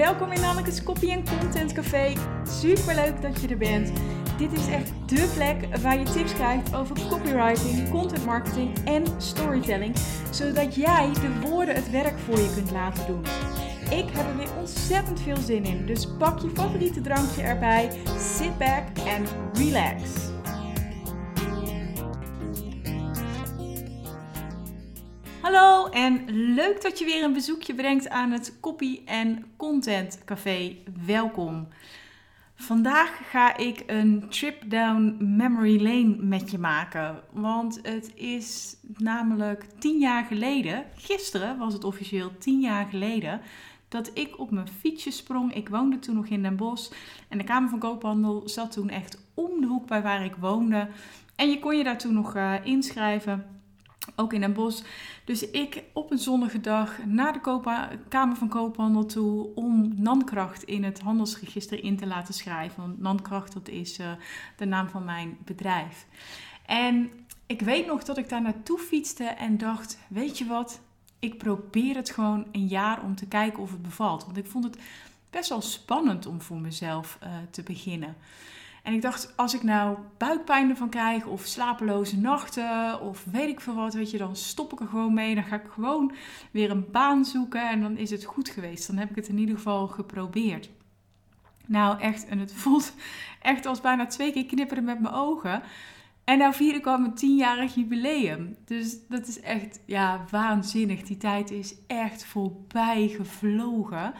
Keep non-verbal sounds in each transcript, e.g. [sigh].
welkom in Anneke's Copy Content Café. Super leuk dat je er bent. Dit is echt dé plek waar je tips krijgt over copywriting, content marketing en storytelling, zodat jij de woorden het werk voor je kunt laten doen. Ik heb er weer ontzettend veel zin in, dus pak je favoriete drankje erbij, sit back en relax. Hallo en leuk dat je weer een bezoekje brengt aan het Copy Content Café. Welkom. Vandaag ga ik een trip down memory lane met je maken. Want het is namelijk tien jaar geleden, gisteren was het officieel tien jaar geleden, dat ik op mijn fietsje sprong. Ik woonde toen nog in Den Bosch en de Kamer van Koophandel zat toen echt om de hoek bij waar ik woonde. En je kon je daar toen nog uh, inschrijven ook in een bos. Dus ik op een zonnige dag naar de Kamer van Koophandel toe om Nankracht in het handelsregister in te laten schrijven. Want Nankracht, dat is uh, de naam van mijn bedrijf. En ik weet nog dat ik daar naartoe fietste en dacht, weet je wat, ik probeer het gewoon een jaar om te kijken of het bevalt. Want ik vond het best wel spannend om voor mezelf uh, te beginnen. En ik dacht, als ik nou buikpijn ervan krijg of slapeloze nachten of weet ik veel wat, weet je, dan stop ik er gewoon mee. Dan ga ik gewoon weer een baan zoeken en dan is het goed geweest. Dan heb ik het in ieder geval geprobeerd. Nou, echt, en het [laughs] voelt echt als bijna twee keer knipperen met mijn ogen. En nou vier ik al mijn tienjarig jubileum. Dus dat is echt, ja, waanzinnig. Die tijd is echt voorbij gevlogen.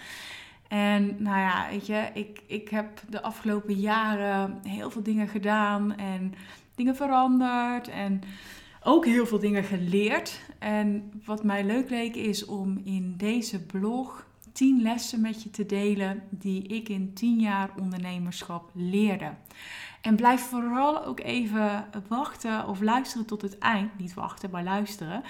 En nou ja, weet je, ik, ik heb de afgelopen jaren heel veel dingen gedaan en dingen veranderd en ook heel veel dingen geleerd. En wat mij leuk leek is om in deze blog 10 lessen met je te delen die ik in 10 jaar ondernemerschap leerde. En blijf vooral ook even wachten of luisteren tot het eind. Niet wachten, maar luisteren.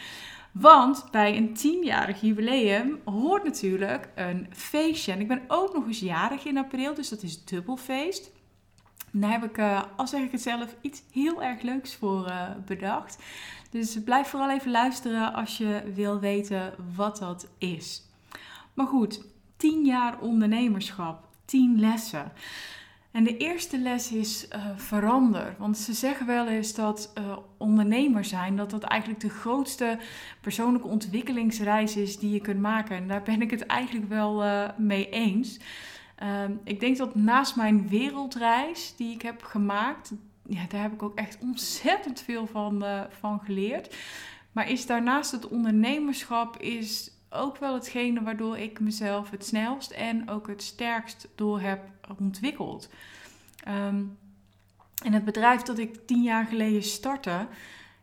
Want bij een tienjarig jubileum hoort natuurlijk een feestje. En ik ben ook nog eens jarig in april, dus dat is dubbelfeest. Daar heb ik, uh, al zeg ik het zelf, iets heel erg leuks voor uh, bedacht. Dus blijf vooral even luisteren als je wil weten wat dat is. Maar goed, 10 jaar ondernemerschap, 10 lessen. En de eerste les is uh, verander. Want ze zeggen wel eens dat uh, ondernemer zijn, dat dat eigenlijk de grootste persoonlijke ontwikkelingsreis is die je kunt maken. En daar ben ik het eigenlijk wel uh, mee eens. Ehm, ik denk dat naast mijn wereldreis die ik heb gemaakt, ja, daar heb ik ook echt ontzettend veel van, van geleerd. Maar is daarnaast het ondernemerschap is ook wel hetgene waardoor ik mezelf het snelst en ook het sterkst door heb ontwikkeld. Ehm, en het bedrijf dat ik tien jaar geleden startte,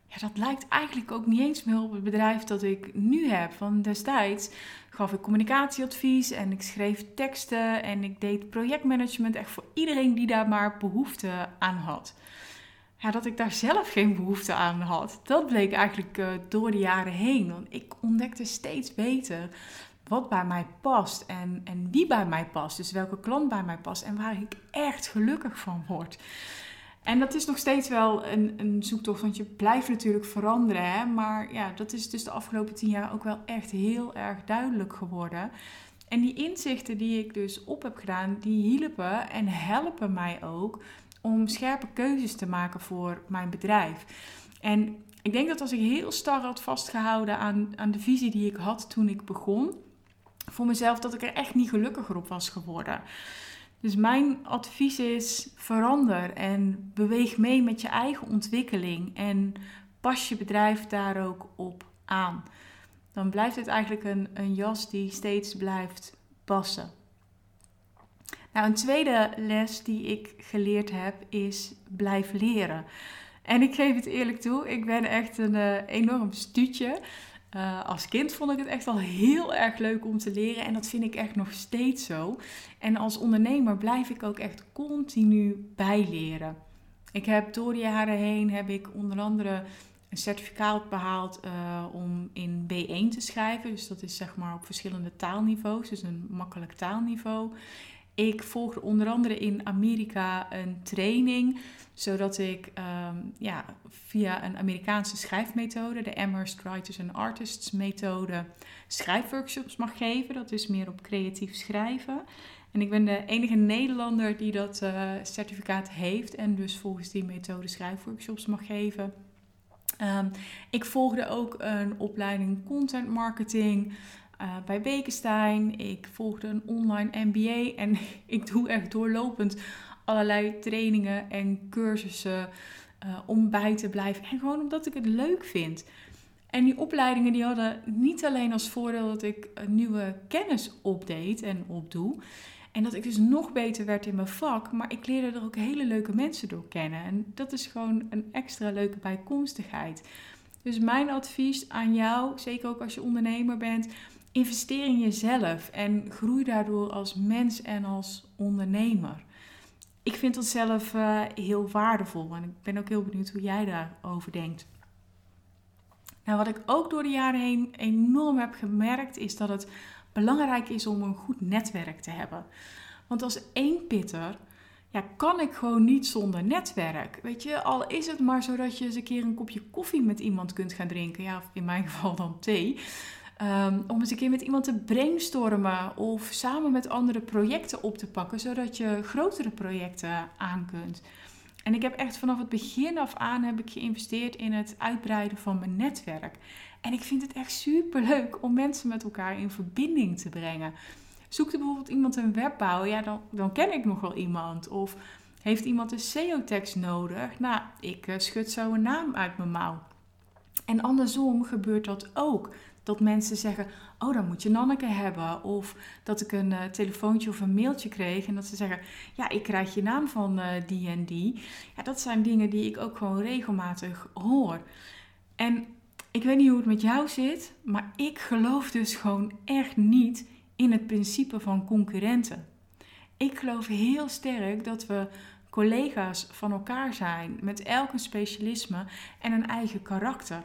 ja, dat lijkt eigenlijk ook niet eens meer op het bedrijf dat ik nu heb. Want destijds gaf ik communicatieadvies en ik schreef teksten en ik deed projectmanagement echt voor iedereen die daar maar behoefte aan had ja, dat ik daar zelf geen behoefte aan had. Dat bleek eigenlijk uh, door de jaren heen. Want ik ontdekte steeds beter wat bij mij past en, en wie bij mij past. Dus welke klant bij mij past en waar ik echt gelukkig van word. En dat is nog steeds wel een, een zoektocht, want je blijft natuurlijk veranderen. Hè? Maar ja, dat is dus de afgelopen tien jaar ook wel echt heel erg duidelijk geworden. En die inzichten die ik dus op heb gedaan, die hielpen en helpen mij ook om scherpe keuzes te maken voor mijn bedrijf. En ik denk dat als ik heel star had vastgehouden aan, aan de visie die ik had toen ik begon, voor mezelf dat ik er echt niet gelukkiger op was geworden. Dus mijn advies is: verander en beweeg mee met je eigen ontwikkeling en pas je bedrijf daar ook op aan. Dan blijft het eigenlijk een, een jas die steeds blijft passen. Nou, een tweede les die ik geleerd heb is blijf leren. En ik geef het eerlijk toe, ik ben echt een uh, enorm stuutje. Uh, als kind vond ik het echt al heel erg leuk om te leren en dat vind ik echt nog steeds zo. En als ondernemer blijf ik ook echt continu bijleren. Ik heb door de jaren heen heb ik onder andere een certificaat behaald uh, om in B1 te schrijven. Dus dat is zeg maar op verschillende taalniveaus, dus een makkelijk taalniveau. Ik volgde onder andere in Amerika een training, zodat ik ehm, ja, via een Amerikaanse schrijfmethode, de Amherst Writers and Artists methode, schrijfworkshops mag geven. Dat is meer op creatief schrijven. En ik ben de enige Nederlander die dat uh, certificaat heeft en dus volgens die methode schrijfworkshops mag geven. Um, ik volgde ook een opleiding content marketing uh, bij Bekenstein. Ik volgde een online MBA en [laughs] ik doe echt doorlopend allerlei trainingen en cursussen uh, om bij te blijven. En gewoon omdat ik het leuk vind. En die opleidingen die hadden niet alleen als voordeel dat ik nieuwe kennis opdeed en opdoe. En dat ik dus nog beter werd in mijn vak. Maar ik leerde er ook hele leuke mensen door kennen. En dat is gewoon een extra leuke bijkomstigheid. Dus mijn advies aan jou, zeker ook als je ondernemer bent, investeer in jezelf en groei daardoor als mens en als ondernemer. Ik vind dat zelf uh, heel waardevol en ik ben ook heel benieuwd hoe jij daarover denkt. Nou, wat ik ook door de jaren heen enorm heb gemerkt, is dat het belangrijk is om een goed netwerk te hebben. Want als één pitter ja, kan ik gewoon niet zonder netwerk. Weet je, al is het maar zodat je eens een keer een kopje koffie met iemand kunt gaan drinken. Ja, in mijn [laughs] geval dan thee. Um, om eens een keer met iemand te brainstormen of samen met andere projecten op te pakken, zodat je grotere projecten aan kunt. En ik heb echt vanaf het begin af aan heb ik geïnvesteerd in het uitbreiden van mijn netwerk. En ik vind het echt super leuk om mensen met elkaar in verbinding te brengen. Zoekt er bijvoorbeeld iemand een webbouw, ja, dan, dan ken ik nog wel iemand. Of heeft iemand een SEO-tekst nodig? Nou, ik uh, schud zo een naam uit mijn mouw. En andersom gebeurt dat ook. Dat mensen zeggen, oh dan moet je Nanneke hebben. Of dat ik een uh, telefoontje of een mailtje kreeg en dat ze zeggen, ja ik krijg je naam van uh, die en die. Ja, dat zijn dingen die ik ook gewoon regelmatig hoor. En ik weet niet hoe het met jou zit, maar ik geloof dus gewoon echt niet in het principe van concurrenten. Ik geloof heel sterk dat we collega's van elkaar zijn met elk een specialisme en een eigen karakter.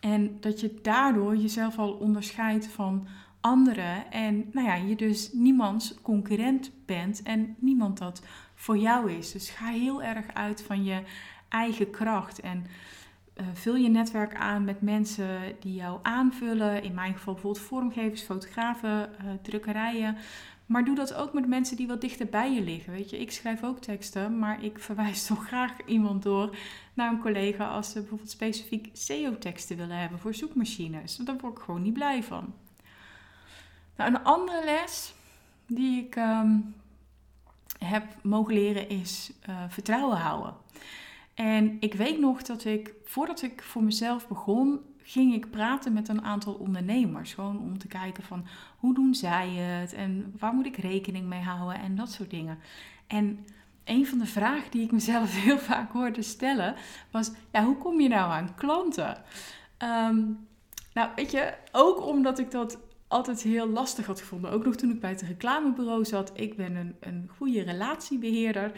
En dat je daardoor jezelf al onderscheidt van anderen en nou ja, je dus niemands concurrent bent en niemand dat voor jou is. Dus ga heel erg uit van je eigen kracht en uh, vul je netwerk aan met mensen die jou aanvullen. In mijn geval bijvoorbeeld vormgevers, fotografen, uh, drukkerijen. Maar doe dat ook met mensen die wat dichter bij je liggen. Weet je, ik schrijf ook teksten, maar ik verwijs [laughs] toch graag iemand door naar een collega als ze bijvoorbeeld specifiek SEO-teksten willen hebben voor zoekmachines. Daar word ik gewoon niet blij van. Nou, een andere les die ik um, heb mogen leren is uh, vertrouwen houden. En ik weet nog dat ik, voordat ik voor mezelf begon, ging ik praten met een aantal ondernemers. Gewoon om te kijken van hoe doen zij het en waar moet ik rekening mee houden en dat soort dingen. En een van de vragen die ik mezelf [laughs] heel vaak hoorde stellen was: ja, hoe kom je nou aan klanten? Ehm, nou, weet je, ook omdat ik dat altijd heel lastig had gevonden. Ook nog toen ik bij het reclamebureau zat. Ik ben een, een goede relatiebeheerder.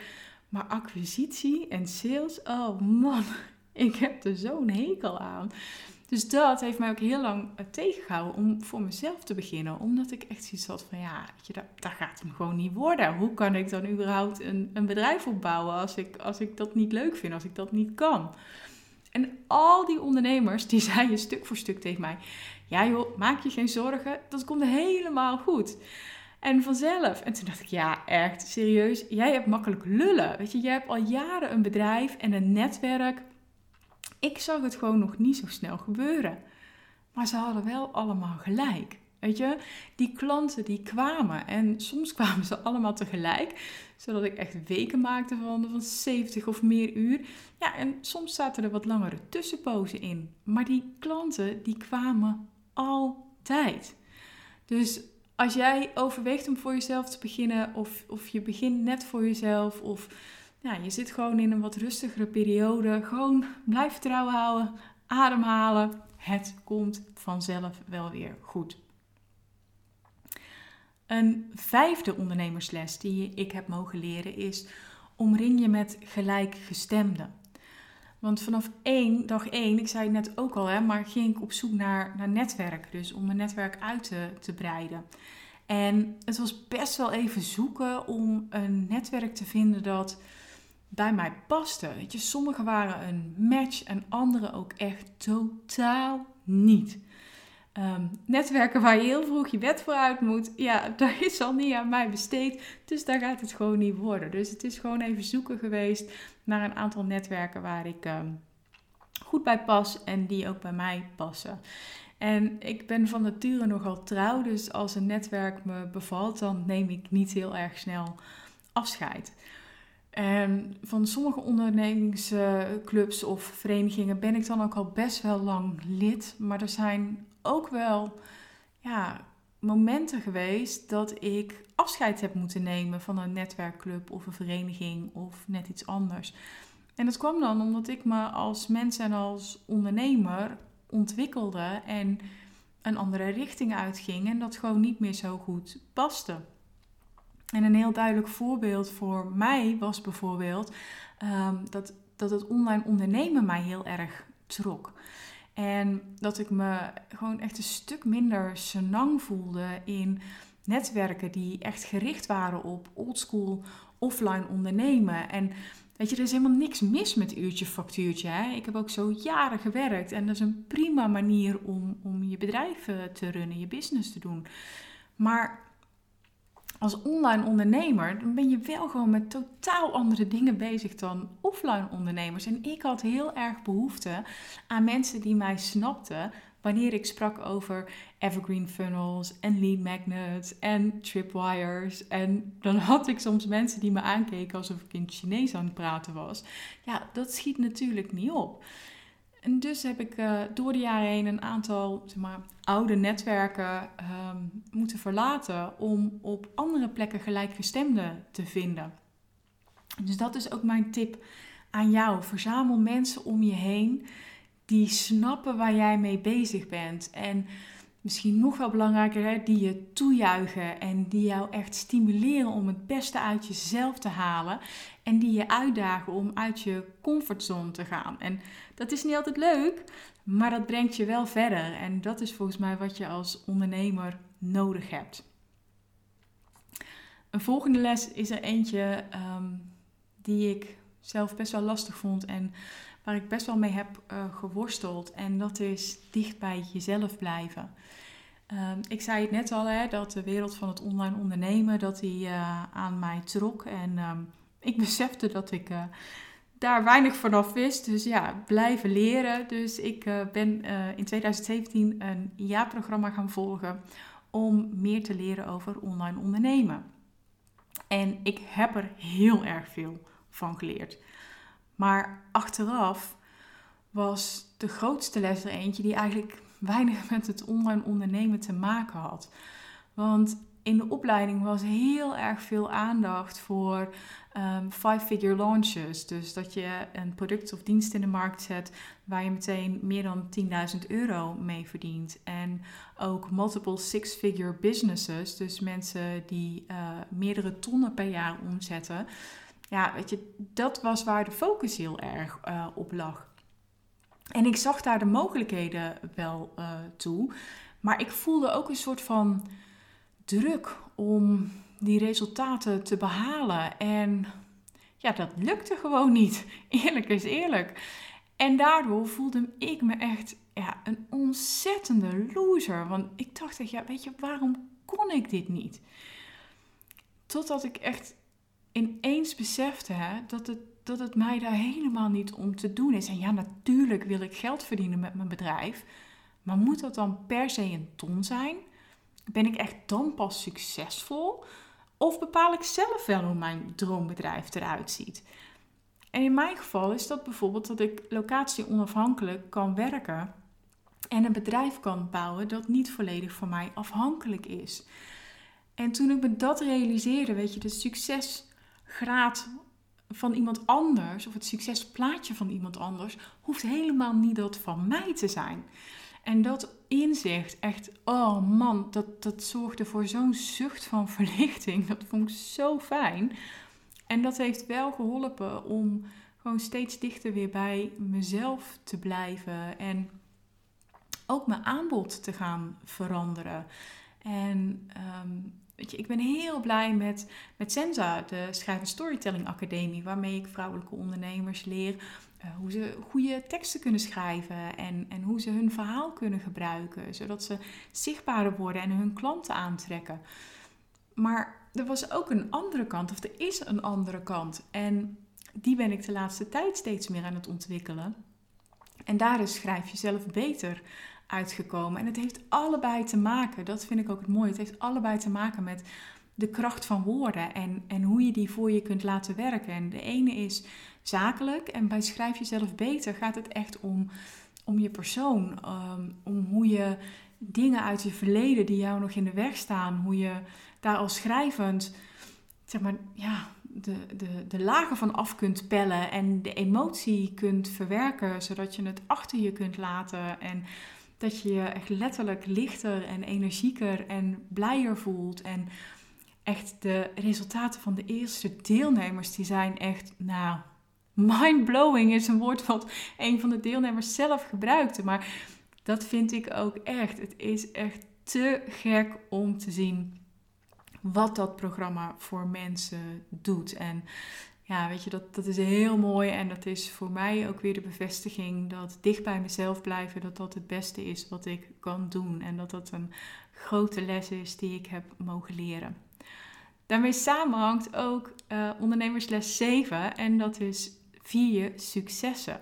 Maar acquisitie en sales, oh man, [laughs] ik heb er zo'n hekel aan. Dus dat heeft mij ook heel lang eh, tegengehouden om voor mezelf te beginnen. Omdat ik echt zoiets had van, ja, je, dat, dat gaat hem gewoon niet worden. Hoe kan ik dan überhaupt een, een bedrijf opbouwen als ik, als ik dat niet leuk vind, als ik dat niet kan? En al die ondernemers, die [laughs] zeiden stuk voor stuk tegen mij... Ja joh, maak je geen zorgen, dat komt helemaal goed. En vanzelf. En toen dacht ik, ja, echt, serieus, jij hebt makkelijk lullen. Weet je, jij hebt al jaren een bedrijf en een netwerk. Ik zag het gewoon nog niet zo snel gebeuren. Maar ze hadden wel allemaal gelijk. Weet je, die klanten die kwamen en soms [laughs] kwamen ze allemaal tegelijk, zodat ik echt weken maakte van, van 70 of meer uur. Ja, en soms zaten er wat langere tussenpozen in. Maar die klanten die kwamen altijd. Dus als jij overweegt om voor jezelf te beginnen, of, of je begint net voor jezelf, of ja, je zit gewoon in een wat rustigere periode, gewoon blijf vertrouwen houden, ademhalen. Het komt vanzelf wel weer goed. Een vijfde ondernemersles die ik heb mogen leren is: omring je met gelijkgestemden. Want vanaf één, dag één, ik zei het net ook al, hè, maar ging ik op zoek naar, naar netwerk. Dus om mijn netwerk uit te, te breiden. En het was best wel even zoeken om een netwerk te vinden dat bij mij paste. Weet je, sommige waren een match en andere ook echt totaal niet. Um, netwerken waar je heel vroeg je bed voor uit moet, ja, [laughs] dat is al niet aan mij besteed. Dus daar gaat het gewoon niet worden. Dus het is gewoon even zoeken geweest naar een aantal netwerken waar ik um, goed bij pas en die ook bij mij passen. En ik ben van nature nogal trouw, dus als een netwerk me bevalt, dan neem ik niet heel erg snel afscheid. En van sommige ondernemingsclubs of verenigingen ben ik dan ook al best wel lang lid. Maar er zijn ook wel ja, momenten geweest dat ik afscheid heb moeten nemen van een netwerkclub of een vereniging of net iets anders. En dat kwam dan omdat ik me als mens en als ondernemer ontwikkelde en een andere richting uitging en dat gewoon niet meer zo goed paste. En een heel duidelijk voorbeeld voor mij was bijvoorbeeld ehm, dat, dat het online ondernemen mij heel erg trok. En dat ik me gewoon echt een stuk minder senang voelde in netwerken die echt gericht waren op oldschool offline ondernemen. En weet je, er is helemaal niks mis met uurtje factuurtje. Hè? Ik heb ook zo jaren gewerkt en dat is een prima manier om, om je bedrijf te runnen, je business te doen. Maar als online ondernemer, dan ben je wel gewoon met totaal andere dingen bezig dan offline ondernemers. En ik had heel erg behoefte aan mensen die mij snapten wanneer ik sprak over evergreen funnels en lead magnets en tripwires. En dan had ik soms mensen die me aankeken alsof ik in Chinees aan het praten was. Ja, dat schiet natuurlijk niet op. En dus heb ik uh, door de jaren heen een aantal zeg maar, oude netwerken um, moeten verlaten om op andere plekken gelijkgestemden te vinden. Dus dat is ook mijn tip aan jou. Verzamel mensen om je heen die snappen waar jij mee bezig bent. En misschien nog wel belangrijker, hè, die je toejuichen en die jou echt stimuleren om het beste uit jezelf te halen. En die je uitdagen om uit je comfortzone te gaan. En dat is niet altijd leuk, maar dat brengt je wel verder. En dat is volgens mij wat je als ondernemer nodig hebt. Een volgende les is er eentje um, die ik zelf best wel lastig vond en waar ik best wel mee heb uh, geworsteld. En dat is dicht bij jezelf blijven. Um, ik zei het net al, hè, dat de wereld van het online ondernemen, dat die uh, aan mij trok. En um, ik [laughs] besefte dat ik uh, daar weinig vanaf wist. Dus ja, blijven leren. Dus ik uh, ben in 2017 een jaarprogramma gaan volgen om meer te leren over online ondernemen. En ik heb er heel erg veel van geleerd. Maar achteraf was de grootste les er eentje die eigenlijk weinig met het online ondernemen te maken had. Want in de opleiding was heel erg veel aandacht voor um, five-figure launches. Dus dat je een product of dienst in de markt zet waar je meteen meer dan 10.000 euro mee verdient. En ook multiple six-figure businesses, dus mensen die uh, meerdere tonnen per jaar omzetten. Ja, weet je, dat was waar de focus heel erg uh, op lag. En ik zag daar de mogelijkheden wel uh, toe. Maar ik voelde ook een soort van druk om die resultaten te behalen. En ja, dat lukte gewoon niet. [laughs] Eerlijk is eerlijk. En daardoor voelde ik me echt ja, een ontzettende loser. Want ik dacht echt, ja, weet je, waarom kon ik dit niet? Totdat ik echt ineens besefte hè, dat, het, dat het mij daar helemaal niet om te doen is. En ja, natuurlijk wil ik geld verdienen met mijn bedrijf. Maar moet dat dan per se een ton zijn? Ben ik echt dan pas succesvol? Of bepaal ik zelf wel hoe mijn droombedrijf eruit ziet? En in mijn geval is dat bijvoorbeeld dat ik locatie onafhankelijk kan werken en een bedrijf kan bouwen dat niet volledig van mij afhankelijk is. En toen ik me dat realiseerde, weet je, de succesgraad van iemand anders of het succesplaatje van iemand anders hoeft helemaal niet dat van mij te zijn. En dat inzicht, echt, oh man, dat, dat zorgde voor zo'n zucht van [laughs] verlichting. Dat vond ik zo fijn. En dat heeft wel geholpen om gewoon steeds dichter weer bij mezelf te blijven. En ook mijn aanbod te gaan veranderen. En ehm, weet je, ik ben heel blij met, met Senza, de Schrijf- en Storytelling Academie, waarmee ik vrouwelijke ondernemers leer uh, hoe ze goede teksten kunnen schrijven en, en hoe ze hun verhaal kunnen gebruiken, zodat ze zichtbaarder worden en hun klanten aantrekken. Maar er was ook een andere kant, of er is een andere kant. En die ben ik de laatste tijd steeds meer aan het ontwikkelen. En daar is schrijf jezelf beter uitgekomen. En het heeft allebei te maken, dat vind ik ook het mooie, het heeft allebei te maken met de kracht van woorden en, en hoe je die voor je kunt laten werken. En de ene is zakelijk en bij schrijf jezelf beter gaat het echt om, om je persoon, ehm, om hoe je dingen uit je verleden die jou nog in de weg staan, hoe je daar als schrijvend, zeg maar, ja, de, de, de lagen van af kunt pellen en de emotie kunt verwerken, zodat je het achter je kunt laten en dat je je echt letterlijk lichter en energieker en blijer voelt. En echt de resultaten van de eerste deelnemers, die zijn echt, nou, mind-blowing is een woord wat een van de deelnemers zelf gebruikte. Maar dat vind ik ook echt. Het is echt te gek om te zien wat dat programma voor mensen doet. En ja, weet je, dat, dat is heel mooi. En dat is voor mij ook weer de bevestiging dat dicht bij mezelf blijven, dat dat het beste is wat ik kan doen. En dat dat een grote les is die ik heb mogen leren. Daarmee samenhangt ook uh, ondernemersles 7 en dat is vier successen.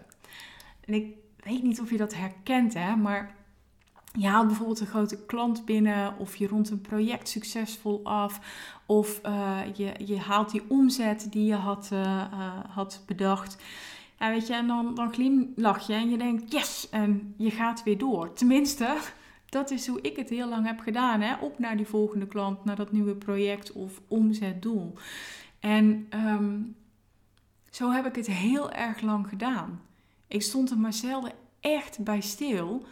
En ik weet niet of je dat herkent, hè, maar je haalt bijvoorbeeld een grote klant binnen of je rond een project succesvol af of uh, je, je haalt die omzet die je had, uh, had bedacht. Ja, weet je, en dan, dan glimlach je en je denkt yes en je gaat weer door. Tenminste, [laughs] dat is hoe ik het heel lang heb gedaan. Hè? Op naar die volgende klant, naar dat nieuwe project of omzetdoel. En um, zo heb ik het heel erg lang gedaan. Ik stond er maar zelden echt bij stil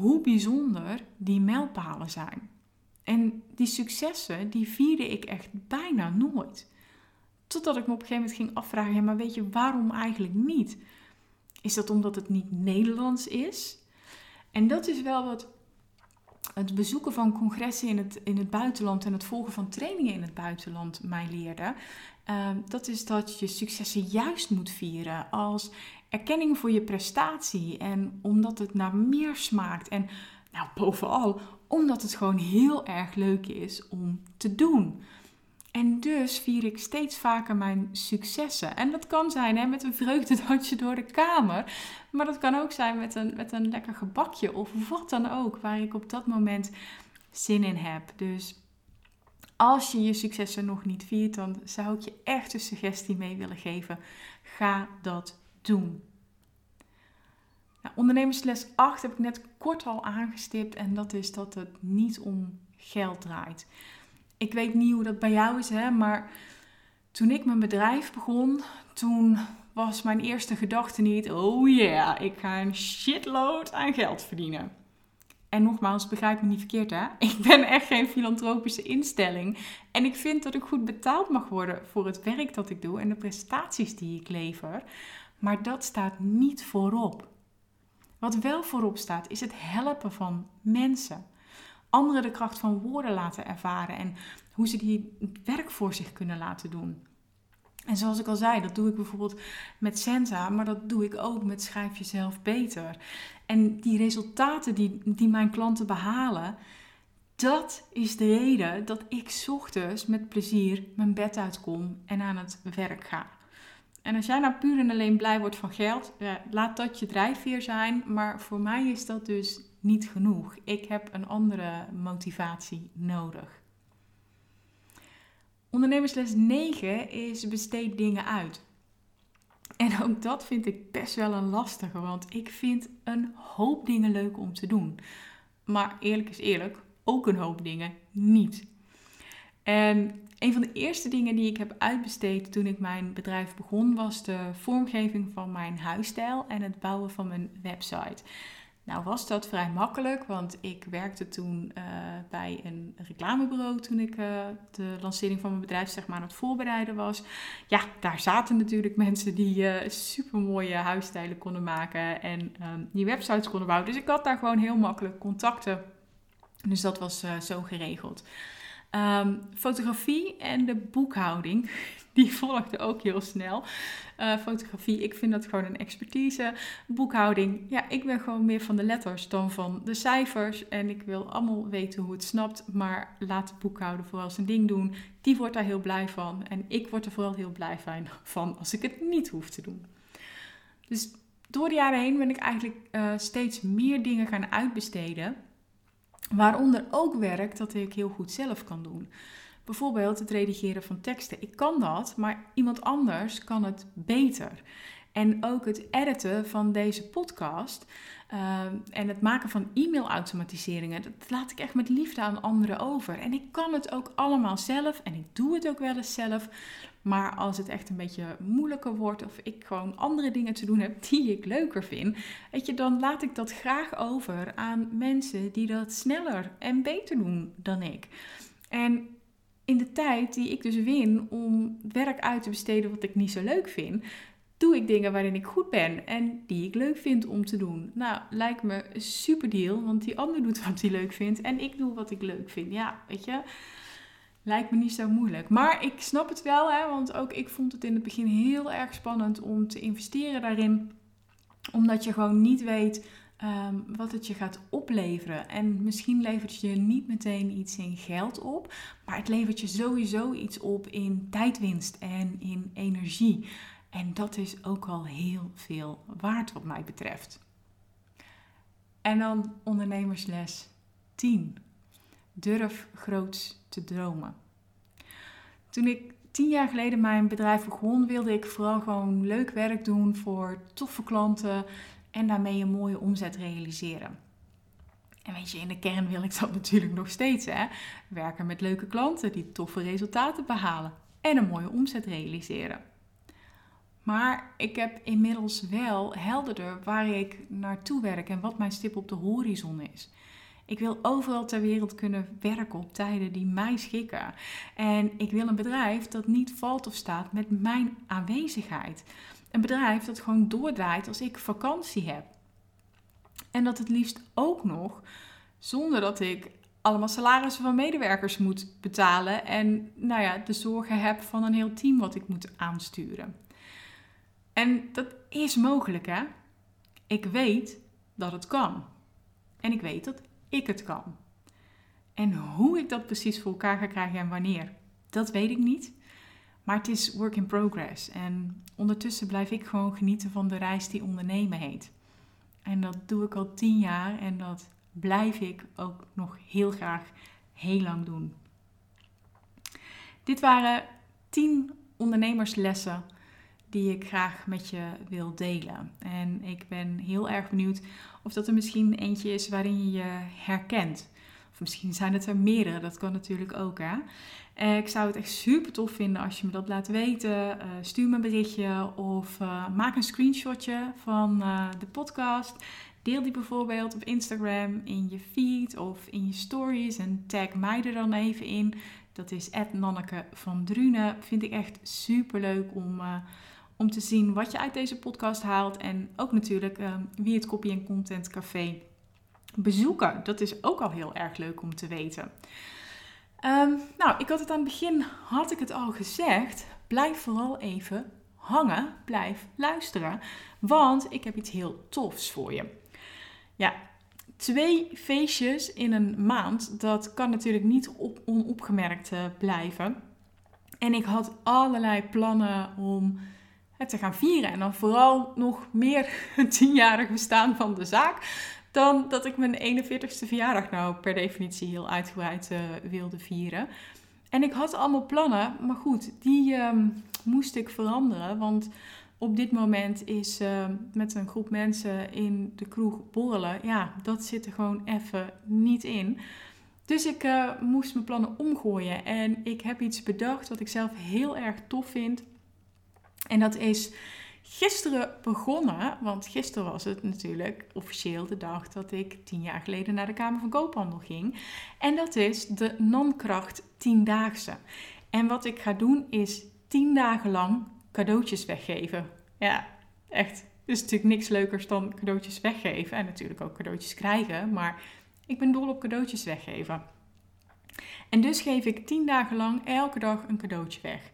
hoe bijzonder die mijlpalen zijn. En die successen, die vierde ik echt bijna nooit. Totdat ik me op een gegeven moment ging afvragen, ja, maar weet je waarom eigenlijk niet? Is dat omdat het niet Nederlands is? En dat is wel wat het bezoeken van congressen in het, in het buitenland en het volgen van trainingen in het buitenland mij leerde. Ehm, dat is dat je successen juist moet vieren als erkenning voor je prestatie en omdat het naar meer smaakt. En nou, bovenal omdat het gewoon heel erg leuk is om te doen. En dus vier ik steeds vaker mijn successen. En dat kan zijn hè, met een vreugdedansje door de kamer. Maar dat kan ook zijn met een, met een lekker gebakje of wat dan ook. Waar ik op dat moment zin in heb. Dus als je je successen nog niet viert, dan zou ik je echt een suggestie mee willen geven. Ga dat Nou, ondernemersles 8 heb ik net kort al aangestipt en dat is dat het niet om geld draait. Ik weet niet hoe dat bij jou is, hè, maar toen ik mijn bedrijf begon, toen was mijn eerste gedachte niet: oh yeah, ik ga een shitload aan geld verdienen. En nogmaals, begrijp me niet verkeerd hè. [laughs] Ik ben echt geen filantropische instelling. En ik vind dat ik goed betaald mag worden voor het werk dat ik doe en de prestaties die ik lever. Maar dat staat niet voorop. Wat wel voorop staat, is het helpen van mensen. Anderen de kracht van woorden laten ervaren en hoe ze die werk voor zich kunnen laten doen. En zoals ik al zei, dat doe ik bijvoorbeeld met Senza, maar dat doe ik ook met Schrijf Jezelf Beter. En die resultaten die, die mijn klanten behalen, dat is de reden dat ik ochtends met plezier mijn bed uitkom en aan het werk ga. En als jij nou puur en alleen blij wordt van geld, ja, laat dat je drijfveer zijn. Maar voor mij is dat dus niet genoeg. Ik heb een andere motivatie nodig. Ondernemersles 9 is besteed dingen uit. En ook dat vind ik best wel een lastige, want ik vind een hoop dingen leuk om te doen. Maar eerlijk is eerlijk, ook een hoop dingen niet. En een van de eerste dingen die ik heb uitbesteed toen ik mijn bedrijf begon, was de vormgeving van mijn huisstijl en het bouwen van mijn website. Nou was dat vrij makkelijk, want ik werkte toen uh, bij een reclamebureau toen ik uh, de lancering van mijn bedrijf zeg maar aan het voorbereiden was. Ja, daar zaten natuurlijk [laughs] mensen die uh, super mooie huisstijlen konden maken en um, die websites konden bouwen. Dus ik had daar gewoon heel makkelijk contacten Dus dat was zo geregeld. Um, fotografie en de boekhouding, [laughs] die volgde ook heel snel. Uh, fotografie, ik vind dat gewoon een expertise. Boekhouding, ja, ik ben gewoon meer van de letters dan van de cijfers. En ik wil allemaal weten hoe het snapt, maar laat de boekhouden vooral zijn ding doen. Die wordt daar heel blij van. En ik word er vooral heel blij van [laughs] als ik het niet hoef te doen. Dus door de jaren heen ben ik eigenlijk uh, steeds meer dingen gaan uitbesteden. Waaronder ook werk dat ik heel goed zelf kan doen. Bijvoorbeeld het redigeren van teksten. Ik kan dat, maar iemand anders kan het beter. En ook het editen van deze podcast uh, en het maken van e-mailautomatiseringen, dat laat ik echt met liefde aan anderen over. En ik kan het ook allemaal zelf en ik doe het ook wel eens zelf. Maar als het echt een beetje moeilijker wordt of ik gewoon andere dingen te doen heb [laughs] die ik leuker vind, weet je, dan laat ik dat graag over aan mensen die dat sneller en beter doen dan ik. En in de tijd die ik dus win om werk uit te besteden wat ik niet zo leuk vind, doe ik dingen waarin ik goed ben en die ik leuk vind om te doen. Nou, lijkt me een super deal, want die ander doet wat hij leuk vindt en ik doe wat ik leuk vind. Ja, weet je, lijkt me niet zo moeilijk. Maar ik snap het wel, hè, want ook ik vond het in het begin heel erg spannend om te investeren daarin, omdat je gewoon niet weet Ehm, wat het je gaat opleveren. En misschien levert je niet meteen iets in geld op, maar het levert je sowieso iets op in tijdwinst en in energie. En dat is ook al heel veel waard wat mij betreft. En dan ondernemersles 10. Durf groots te dromen. Toen ik tien jaar geleden mijn bedrijf begon, wilde ik vooral gewoon leuk werk doen voor toffe klanten en daarmee een mooie omzet realiseren. En weet je, in de kern wil ik dat [laughs] natuurlijk nog steeds. Hè? Werken met leuke klanten die toffe resultaten behalen en een mooie omzet realiseren. Maar ik heb inmiddels wel helderder waar ik naartoe werk en wat mijn stip op de horizon is. Ik wil overal ter wereld kunnen werken op tijden die mij schikken. En ik wil een bedrijf dat niet valt of staat met mijn aanwezigheid. Een bedrijf dat gewoon doordraait als ik vakantie heb. En dat het liefst ook nog zonder dat ik allemaal salarissen van medewerkers moet betalen en nou ja, de zorgen heb van een heel team wat ik moet aansturen. En dat is mogelijk hè. Ik weet dat het kan. En ik weet dat ik het kan. En hoe ik dat precies voor elkaar ga krijgen en wanneer, dat weet ik niet. Maar het is work in progress. En ondertussen blijf ik gewoon genieten van de reis die ondernemen heet. En dat doe ik al tien jaar en dat blijf ik ook nog heel graag heel lang doen. Dit waren tien ondernemerslessen die ik graag met je wil delen. En ik ben heel erg benieuwd of dat er misschien eentje is waarin je je herkent. Of misschien zijn het er meerdere, dat kan natuurlijk ook. Hè? Eh, ik zou het echt super tof vinden als je me dat laat weten. Eh, stuur me een berichtje of uh, maak een screenshotje van de podcast. Deel die bijvoorbeeld op Instagram in je feed of in je stories en tag mij er dan even in. Dat is Nanneke van Drunen. Vind ik echt super leuk om, om te zien wat je uit deze podcast haalt. En ook natuurlijk wie het Copy en Content Café bezoeken. Dat is ook al heel erg leuk om te weten. Ehm, nou, ik had het aan het begin, had ik het al gezegd. Blijf vooral even hangen, blijf luisteren, want ik heb iets heel tofs voor je. Ja, twee feestjes in een maand, dat kan natuurlijk niet op, onopgemerkt uh, blijven. En ik had allerlei plannen om te gaan vieren. En dan vooral nog meer het [laughs] tienjarig bestaan van de zaak dan dat ik mijn 41ste verjaardag nou per definitie heel uitgebreid uh, wilde vieren. En ik had allemaal plannen, maar goed, die uh, moest ik veranderen. Want op dit moment is uh, met een groep mensen in de kroeg borrelen, ja, dat zit er gewoon even niet in. Dus ik uh, moest mijn plannen omgooien en ik heb iets bedacht wat ik zelf heel erg tof vind. En dat is gisteren begonnen, want gisteren was het natuurlijk officieel de dag dat ik tien jaar geleden naar de Kamer van Koophandel ging. En dat is de non-kracht tiendaagse. En wat ik ga doen is tien dagen lang cadeautjes weggeven. Ja, echt. Er is natuurlijk niks leukers dan cadeautjes weggeven en natuurlijk ook cadeautjes krijgen. Maar Ik ben dol op cadeautjes weggeven. En dus geef ik 10 dagen lang elke dag een cadeautje weg.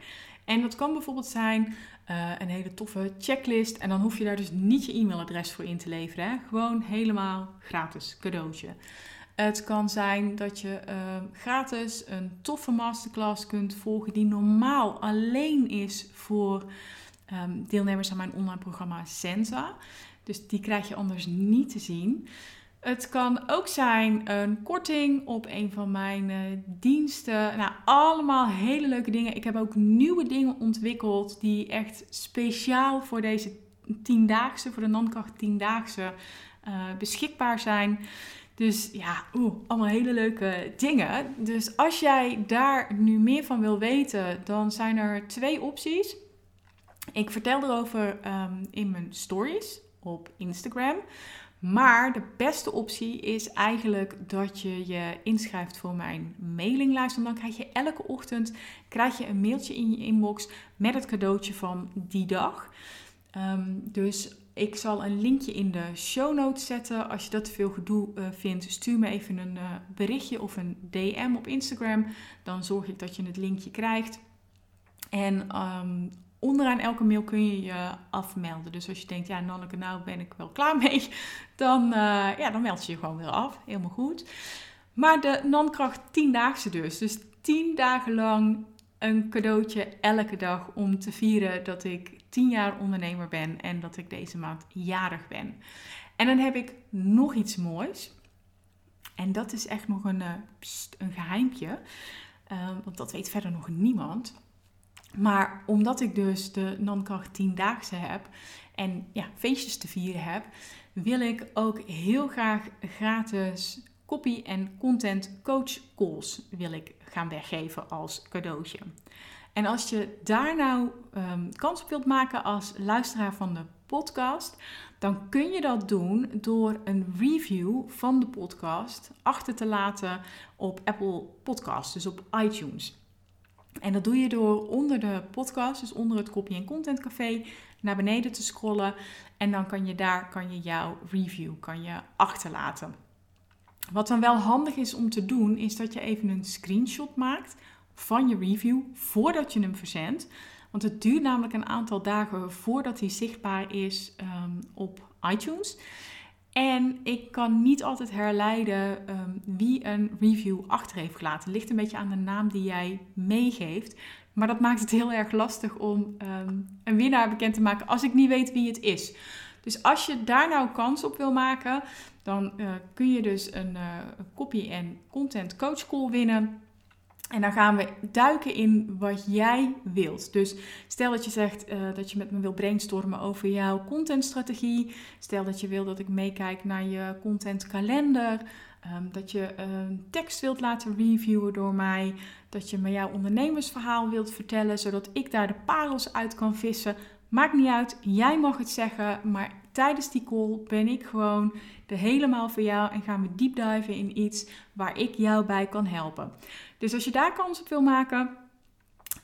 En dat kan bijvoorbeeld zijn uh, een hele toffe checklist. En dan hoef je daar dus niet je e-mailadres voor in te leveren. Hè? Gewoon helemaal gratis cadeautje. Het kan zijn dat je uh, gratis een toffe masterclass kunt volgen die normaal alleen is voor um, deelnemers aan mijn online programma Senza. Dus die krijg je anders niet te zien. Het kan ook zijn een korting op een van mijn uh, diensten. Nou, allemaal hele leuke dingen. Ik heb ook nieuwe dingen ontwikkeld die echt speciaal voor deze tiendaagse, voor de Nankracht tiendaagse, uh, beschikbaar zijn. Dus ja, oeh, allemaal hele leuke dingen. Dus als jij daar nu meer van wil weten, dan zijn er twee opties. Ik vertel erover um, in mijn stories op Instagram. Maar de beste optie is eigenlijk dat je je inschrijft voor mijn mailinglijst. Want dan krijg je elke ochtend krijg je een mailtje in je inbox met het cadeautje van die dag. Um, dus ik zal een linkje in de show notes zetten. Als je dat te veel gedoe uh, vindt, stuur me even een uh, berichtje of een DM op Instagram. Dan zorg ik dat je het linkje krijgt. En um, onderaan elke mail kun je je afmelden. Dus als je denkt, ja Nanneke, nou ben ik wel klaar mee, [laughs] dan, uh, ja, dan meld je je gewoon weer af. Helemaal goed. Maar de Nankracht 10-daagse dus. Dus 10 dagen lang een cadeautje elke dag om te vieren dat ik 10 jaar ondernemer ben en dat ik deze maand jarig ben. En dan heb ik nog iets moois. En dat is echt nog een, uh, een geheimpje. Uh, want dat weet verder nog niemand. Maar omdat ik dus de Nankracht 10-daagse heb en ja, feestjes te vieren heb, wil ik ook heel graag gratis copy en content coach calls wil ik gaan weggeven als cadeautje. En als je daar nou um, kans op wilt maken als luisteraar van de podcast, dan kun je dat doen door een review van de podcast achter te laten op Apple Podcasts, dus op iTunes. En dat doe je door onder de podcast, dus onder het Copy en Content Café, naar beneden te scrollen. En dan kan je daar kan je jouw review kan je achterlaten. Wat dan wel handig is om te doen, is dat je even een screenshot maakt van je review voordat je hem verzendt. Want het duurt namelijk een aantal dagen voordat hij zichtbaar is um, op iTunes. En ik kan niet altijd herleiden um, wie een review achter heeft gelaten. Ligt een beetje aan de naam die jij meegeeft. Maar dat maakt het heel erg lastig om um, een winnaar bekend te maken als ik niet weet wie het is. Dus als je daar nou kans op wil maken, dan uh, kun je dus een copy en content coach call winnen. En dan gaan we duiken in wat jij wilt. Dus stel dat je zegt uh, dat je met me wil brainstormen over jouw contentstrategie. Stel dat je wil dat ik meekijk naar je contentkalender. Um, dat je een tekst wilt laten reviewen door mij. Dat je me jouw ondernemersverhaal wilt vertellen, zodat ik daar de parels uit kan vissen. Maakt niet uit, jij mag het zeggen, maar tijdens die call ben ik gewoon er helemaal voor jou en gaan we deep in iets waar ik jou bij kan helpen. Dus als je daar kans op wil maken,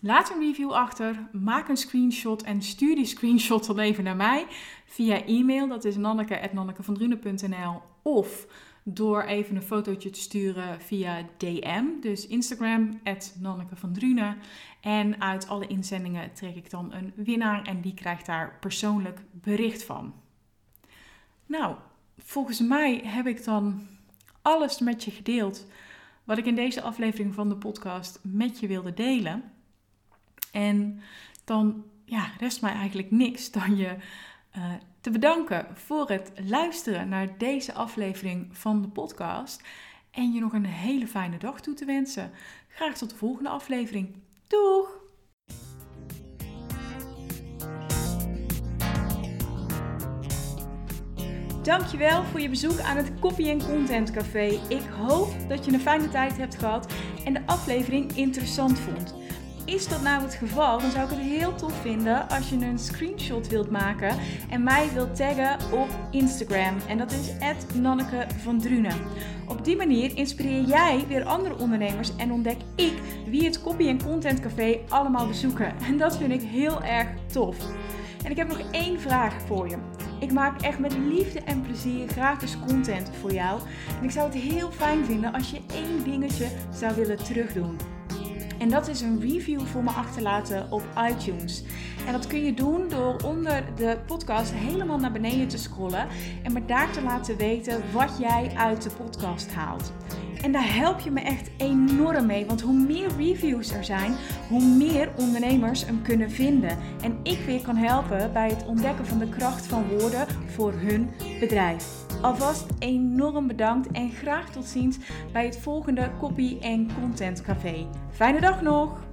laat een review achter, maak een screenshot en stuur die screenshot dan even naar mij via e-mail. Dat is nanneke.nannekevandrune.nl of door even een fotootje te sturen via DM. Dus Instagram, Nanneke. En uit alle inzendingen trek ik dan een winnaar en die krijgt daar persoonlijk bericht van. Nou, volgens mij heb ik dan alles met je gedeeld wat ik in deze aflevering van de podcast met je wilde delen. En dan ja, rest mij eigenlijk niks dan je uh, te bedanken voor het luisteren naar deze aflevering van de podcast. En je nog een hele fijne dag toe te wensen. Graag tot de volgende aflevering. Doeg! Dankjewel voor je bezoek aan het Copy Content Café. Ik hoop dat je een fijne tijd hebt gehad en de aflevering interessant vond. Is dat nou het geval, dan zou ik het heel tof vinden als je een screenshot wilt maken en mij wilt taggen op Instagram. En dat is Nanneke van Drunen. Op die manier inspireer jij weer andere ondernemers en ontdek ik wie het Copy Content Café allemaal bezoeken. En dat vind ik heel erg tof. En ik heb nog één vraag voor je. Ik maak echt met liefde en plezier gratis content voor jou. En ik zou het heel fijn vinden als je één dingetje zou willen terugdoen. En dat is een review voor me achterlaten op iTunes. En dat kun je doen door onder de podcast helemaal naar beneden te scrollen en me daar te laten weten wat jij uit de podcast haalt. En daar help je me echt enorm mee, want hoe meer reviews er zijn, hoe meer ondernemers hem kunnen vinden. En ik weer kan helpen bij het ontdekken van de kracht van woorden voor hun bedrijf. Alvast enorm bedankt en graag tot ziens bij het volgende Copy en Content Café. Fijne dag nog!